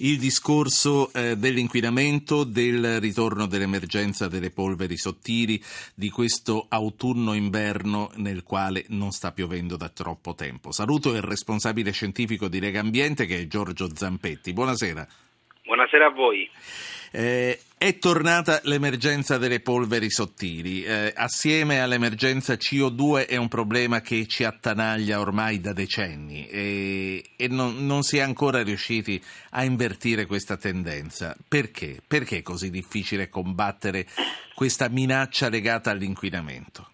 il discorso eh, dell'inquinamento, del ritorno dell'emergenza delle polveri sottili, di questo autunno-inverno nel quale non sta piovendo da troppo tempo. Saluto il responsabile scientifico di Lega Ambiente che è Giorgio Zampetti. Buonasera. Buonasera a voi. Eh, è tornata l'emergenza delle polveri sottili. Eh, assieme all'emergenza CO2 è un problema che ci attanaglia ormai da decenni e, e non, non, si è ancora riusciti a invertire questa tendenza. Perché? Perché è così difficile combattere questa minaccia legata all'inquinamento?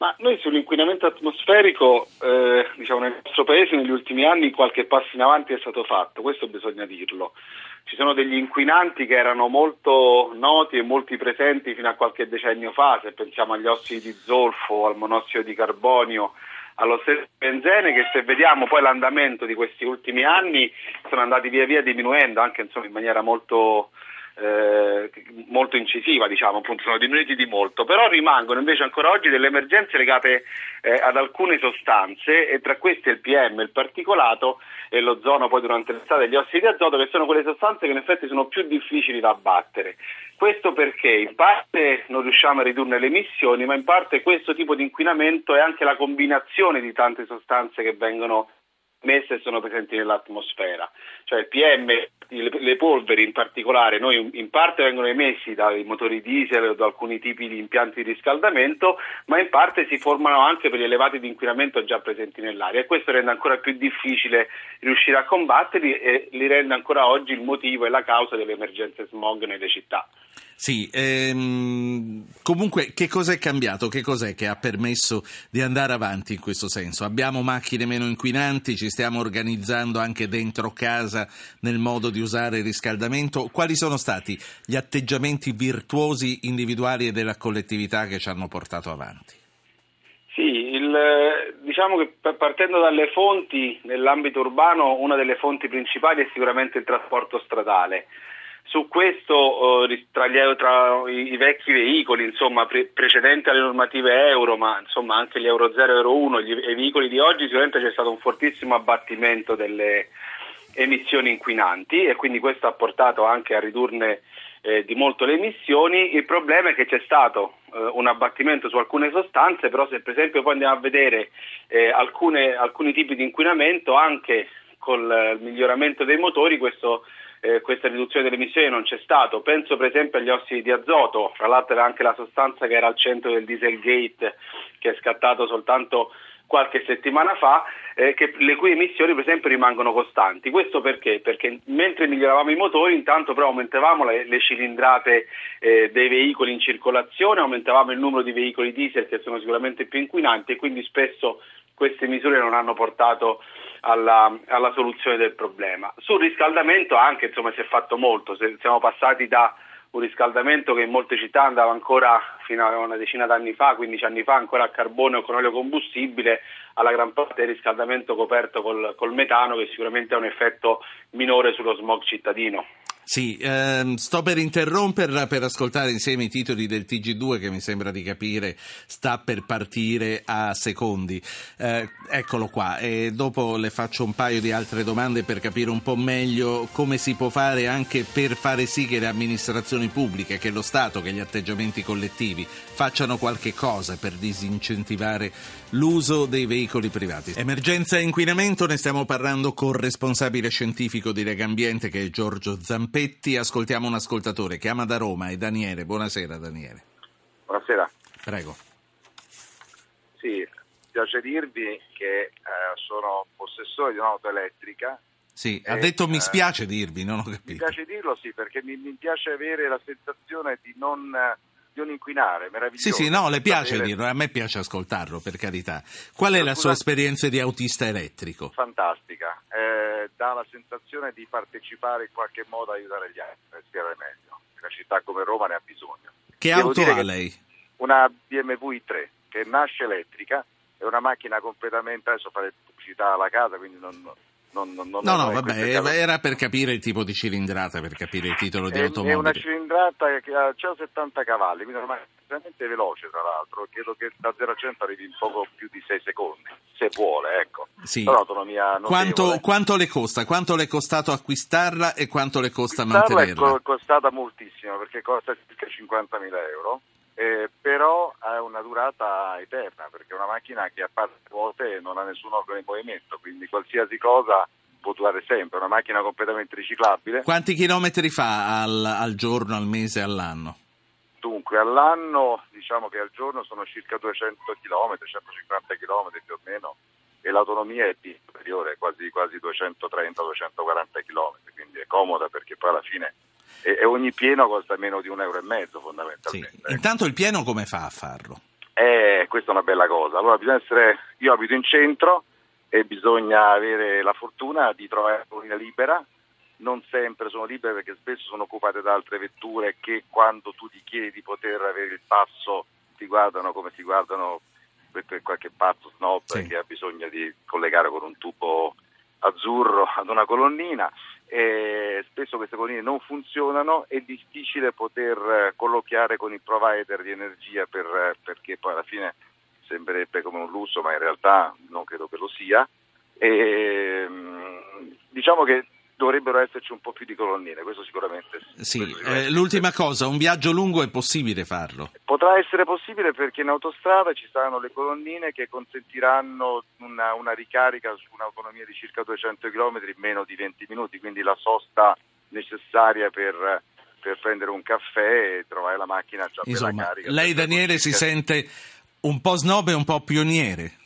Ma noi sull'inquinamento atmosferico, eh, diciamo, nel nostro paese negli ultimi anni qualche passo in avanti è stato fatto, questo bisogna dirlo. Ci sono degli inquinanti che erano molto noti e molto presenti fino a qualche decennio fa, se pensiamo agli ossidi di zolfo, al monossido di carbonio, allo stesso benzene che se vediamo poi l'andamento di questi ultimi anni sono andati via via diminuendo anche insomma, in maniera molto eh, molto incisiva, diciamo, appunto sono diminuiti di molto, però rimangono invece ancora oggi delle emergenze legate eh, ad alcune sostanze e tra queste il PM, il particolato e l'ozono poi durante l'estate gli ossidi di azoto che sono quelle sostanze che in effetti sono più difficili da abbattere. Questo perché in parte non riusciamo a ridurre le emissioni, ma in parte questo tipo di inquinamento è anche la combinazione di tante sostanze che vengono messe e sono presenti nell'atmosfera. Cioè il PM, le polveri in particolare, noi in parte vengono emessi dai motori diesel o da alcuni tipi di impianti di riscaldamento, ma in parte si formano anche per gli elevati di inquinamento già presenti nell'aria e questo rende ancora più difficile riuscire a combatterli e li rende ancora oggi il motivo e la causa delle emergenze smog nelle città. Sì, ehm, comunque che cosa è cambiato? Che cos'è che ha permesso di andare avanti in questo senso? Abbiamo macchine meno inquinanti, ci stiamo organizzando anche dentro casa nel modo di usare il riscaldamento. Quali sono stati gli atteggiamenti virtuosi individuali e della collettività che ci hanno portato avanti? Sì, il, diciamo che partendo dalle fonti, nell'ambito urbano una delle fonti principali è sicuramente il trasporto stradale. Su questo eh, tra, gli, tra, i, vecchi veicoli insomma, pre, precedenti alle normative euro, ma insomma, anche gli euro 0 e euro 1, gli, i veicoli di oggi sicuramente c'è stato un fortissimo abbattimento delle emissioni inquinanti e quindi questo ha portato anche a ridurne eh, di molto le emissioni. Il problema è che c'è stato eh, un abbattimento su alcune sostanze, però se per esempio poi andiamo a vedere eh, alcune, alcuni tipi di inquinamento anche col miglioramento dei motori questo eh, questa riduzione delle emissioni non c'è stato. Penso per esempio agli ossidi di azoto, fra l'altro era anche la sostanza che era al centro del Dieselgate che è scattato soltanto qualche settimana fa, eh, che, le cui emissioni per esempio rimangono costanti. Questo perché? Perché mentre miglioravamo i motori, intanto però aumentavamo le, le cilindrate eh, dei veicoli in circolazione, aumentavamo il numero di veicoli diesel che sono sicuramente più inquinanti e quindi spesso queste misure non hanno portato alla, alla soluzione del problema. Sul riscaldamento anche insomma, si è fatto molto, siamo passati da un riscaldamento che in molte città andava ancora fino a una decina d'anni fa, 15 anni fa, ancora a carbone o con olio combustibile, alla gran parte del riscaldamento coperto col, col metano che sicuramente ha un effetto minore sullo smog cittadino. Sì, ehm, sto per interromperla per ascoltare insieme i titoli del TG2 che mi sembra di capire sta per partire a secondi. Eh, eccolo qua e dopo le faccio un paio di altre domande per capire un po' meglio come si può fare anche per fare sì che le amministrazioni pubbliche, che lo Stato, che gli atteggiamenti collettivi facciano qualche cosa per disincentivare l'uso dei veicoli privati. Emergenza e inquinamento, ne stiamo parlando con il responsabile scientifico di Lega Ambiente che è Giorgio Zampetti. Ascoltiamo un ascoltatore, chiama da Roma, è Daniele. Buonasera Daniele. Buonasera. Prego. Sì, piace dirvi che eh, sono possessore di un'auto elettrica sì, ha detto mi eh, spiace dirvi, non ho capito. Mi piace dirlo sì, perché mi, mi piace avere la sensazione di non di non inquinare, meraviglioso. Sì, sì, no, le piace sapere... dirlo, a me piace ascoltarlo, per carità. Qual è la sua esperienza di autista elettrico? Fantastica, eh, dà la sensazione di partecipare in qualche modo a aiutare gli altri, respirare meglio. Una città come Roma ne ha bisogno. Che Devo auto ha lei? Una BMW i3 che nasce elettrica, è una macchina completamente, adesso fare pubblicità alla casa, quindi non non, non, non no, no, vabbè, era per capire il tipo di cilindrata, per capire il titolo di automobile. È una cilindrata che ha 70 cavalli, quindi è estremamente veloce tra l'altro, credo che da 0 a 100 arrivi in poco più di 6 secondi. se vuole, ecco. Sì. Però l'autonomia quanto, quanto, le costa? Quanto le è costato acquistarla e quanto le costa acquistarla mantenerla? è costata moltissimo perché costa circa 50.000 euro. Eh, però ha una durata eterna perché è una macchina che a parte vuote non ha nessun organo in movimento, quindi qualsiasi cosa può durare sempre, è una macchina completamente riciclabile. Quanti chilometri fa al, al giorno, al mese, all'anno? Dunque, all'anno diciamo che al giorno sono circa 200 km, 150 km più o meno, e l'autonomia è superiore, quasi, quasi 230-240 km, quindi è comoda perché poi alla fine e, e, ogni pieno costa meno di un euro e mezzo fondamentalmente. Sì. Intanto il pieno come fa a farlo? Eh, questa è una bella cosa. Allora bisogna essere, io abito in centro e bisogna avere la fortuna di trovare una linea libera non sempre sono libere perché spesso sono occupate da altre vetture che quando tu ti chiedi di poter avere il passo ti guardano come si guardano qualche pazzo snob sì. che ha bisogno di collegare con un tubo azzurro ad una colonnina. E spesso queste colonnine non funzionano, è difficile poter colloquiare con il provider di energia per, perché poi alla fine sembrerebbe come un lusso, ma in realtà non credo che lo sia. E, diciamo che dovrebbero esserci un po' più di colonnine, questo sicuramente. Sì, eh, l'ultima cosa, un viaggio lungo è possibile farlo? Potrà essere possibile perché in autostrada ci saranno le colonnine che consentiranno una, una ricarica su un'autonomia di circa 200 km in meno di 20 minuti, quindi la sosta necessaria per, per prendere un caffè e trovare la macchina già Insomma. Lei Daniele si sente un po' snob e un po' pioniere?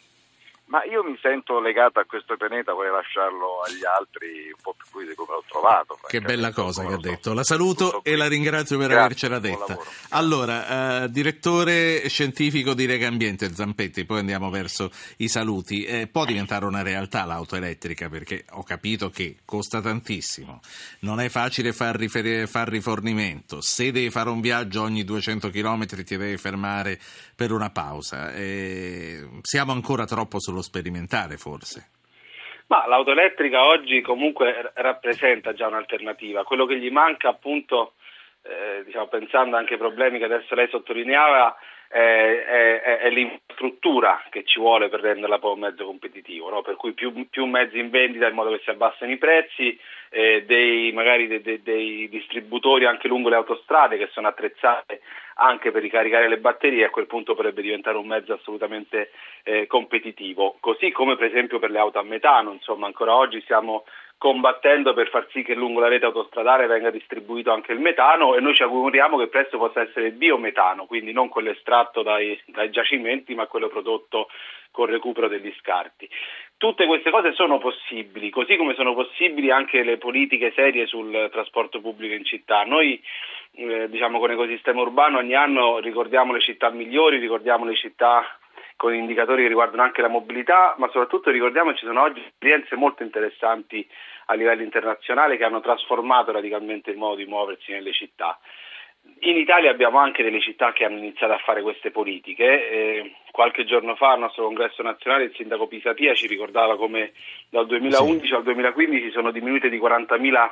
Ma io mi sento legato a questo pianeta, vorrei lasciarlo agli altri un po' più così come l'ho trovato. Che bella cosa che ha detto. La saluto e la ringrazio per Grazie, avercela detta. Allora, eh, direttore scientifico di Lega Ambiente Zampetti, poi andiamo verso i saluti. Eh, può diventare una realtà l'auto elettrica perché ho capito che costa tantissimo, non è facile far, rifer- far rifornimento, se devi fare un viaggio ogni 200 km ti devi fermare per una pausa. Eh, siamo ancora troppo sullo sperimentare forse. Ma l'auto elettrica oggi comunque rappresenta già un'alternativa. Quello che gli manca appunto, eh, diciamo, pensando anche ai problemi che adesso lei sottolineava, è, è, è, l'infrastruttura che ci vuole per renderla poi un mezzo competitivo, no? per cui più, più, mezzi in vendita in modo che si abbassano i prezzi, eh, dei, magari dei, dei, dei, distributori anche lungo le autostrade che sono attrezzate anche per ricaricare le batterie, a quel punto potrebbe diventare un mezzo assolutamente eh, competitivo, così come per esempio per le auto a metano, insomma ancora oggi siamo combattendo per far sì che lungo la rete autostradale venga distribuito anche il metano e noi ci auguriamo che presto possa essere il biometano, quindi non quello estratto dai, dai giacimenti ma quello prodotto con recupero degli scarti. Tutte queste cose sono possibili, così come sono possibili anche le politiche serie sul trasporto pubblico in città. Noi eh, diciamo con ecosistema urbano ogni anno ricordiamo le città migliori, ricordiamo le città con indicatori che riguardano anche la mobilità, ma soprattutto ricordiamo che ci sono oggi esperienze molto interessanti a livello internazionale che hanno trasformato radicalmente il modo di muoversi nelle città. In Italia abbiamo anche delle città che hanno iniziato a fare queste politiche. Eh, qualche giorno fa al nostro congresso nazionale il sindaco Pisapia ci ricordava come dal 2011 sì. al 2015 sono diminuite di 40.000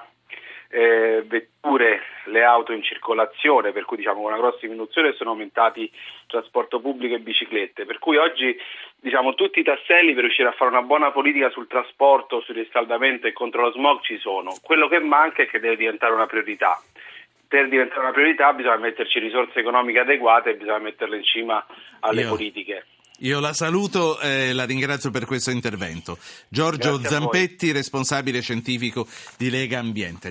eh, vetture le auto in circolazione, per cui diciamo con una grossa diminuzione sono aumentati trasporto pubblico e biciclette, per cui oggi diciamo tutti i tasselli per riuscire a fare una buona politica sul trasporto, sul riscaldamento e contro lo smog ci sono. Quello che manca è che deve diventare una priorità. Per diventare una priorità bisogna metterci risorse economiche adeguate e bisogna metterle in cima alle Io. politiche. Io la saluto e la ringrazio per questo intervento. Giorgio Zampetti, responsabile scientifico di Lega Ambiente.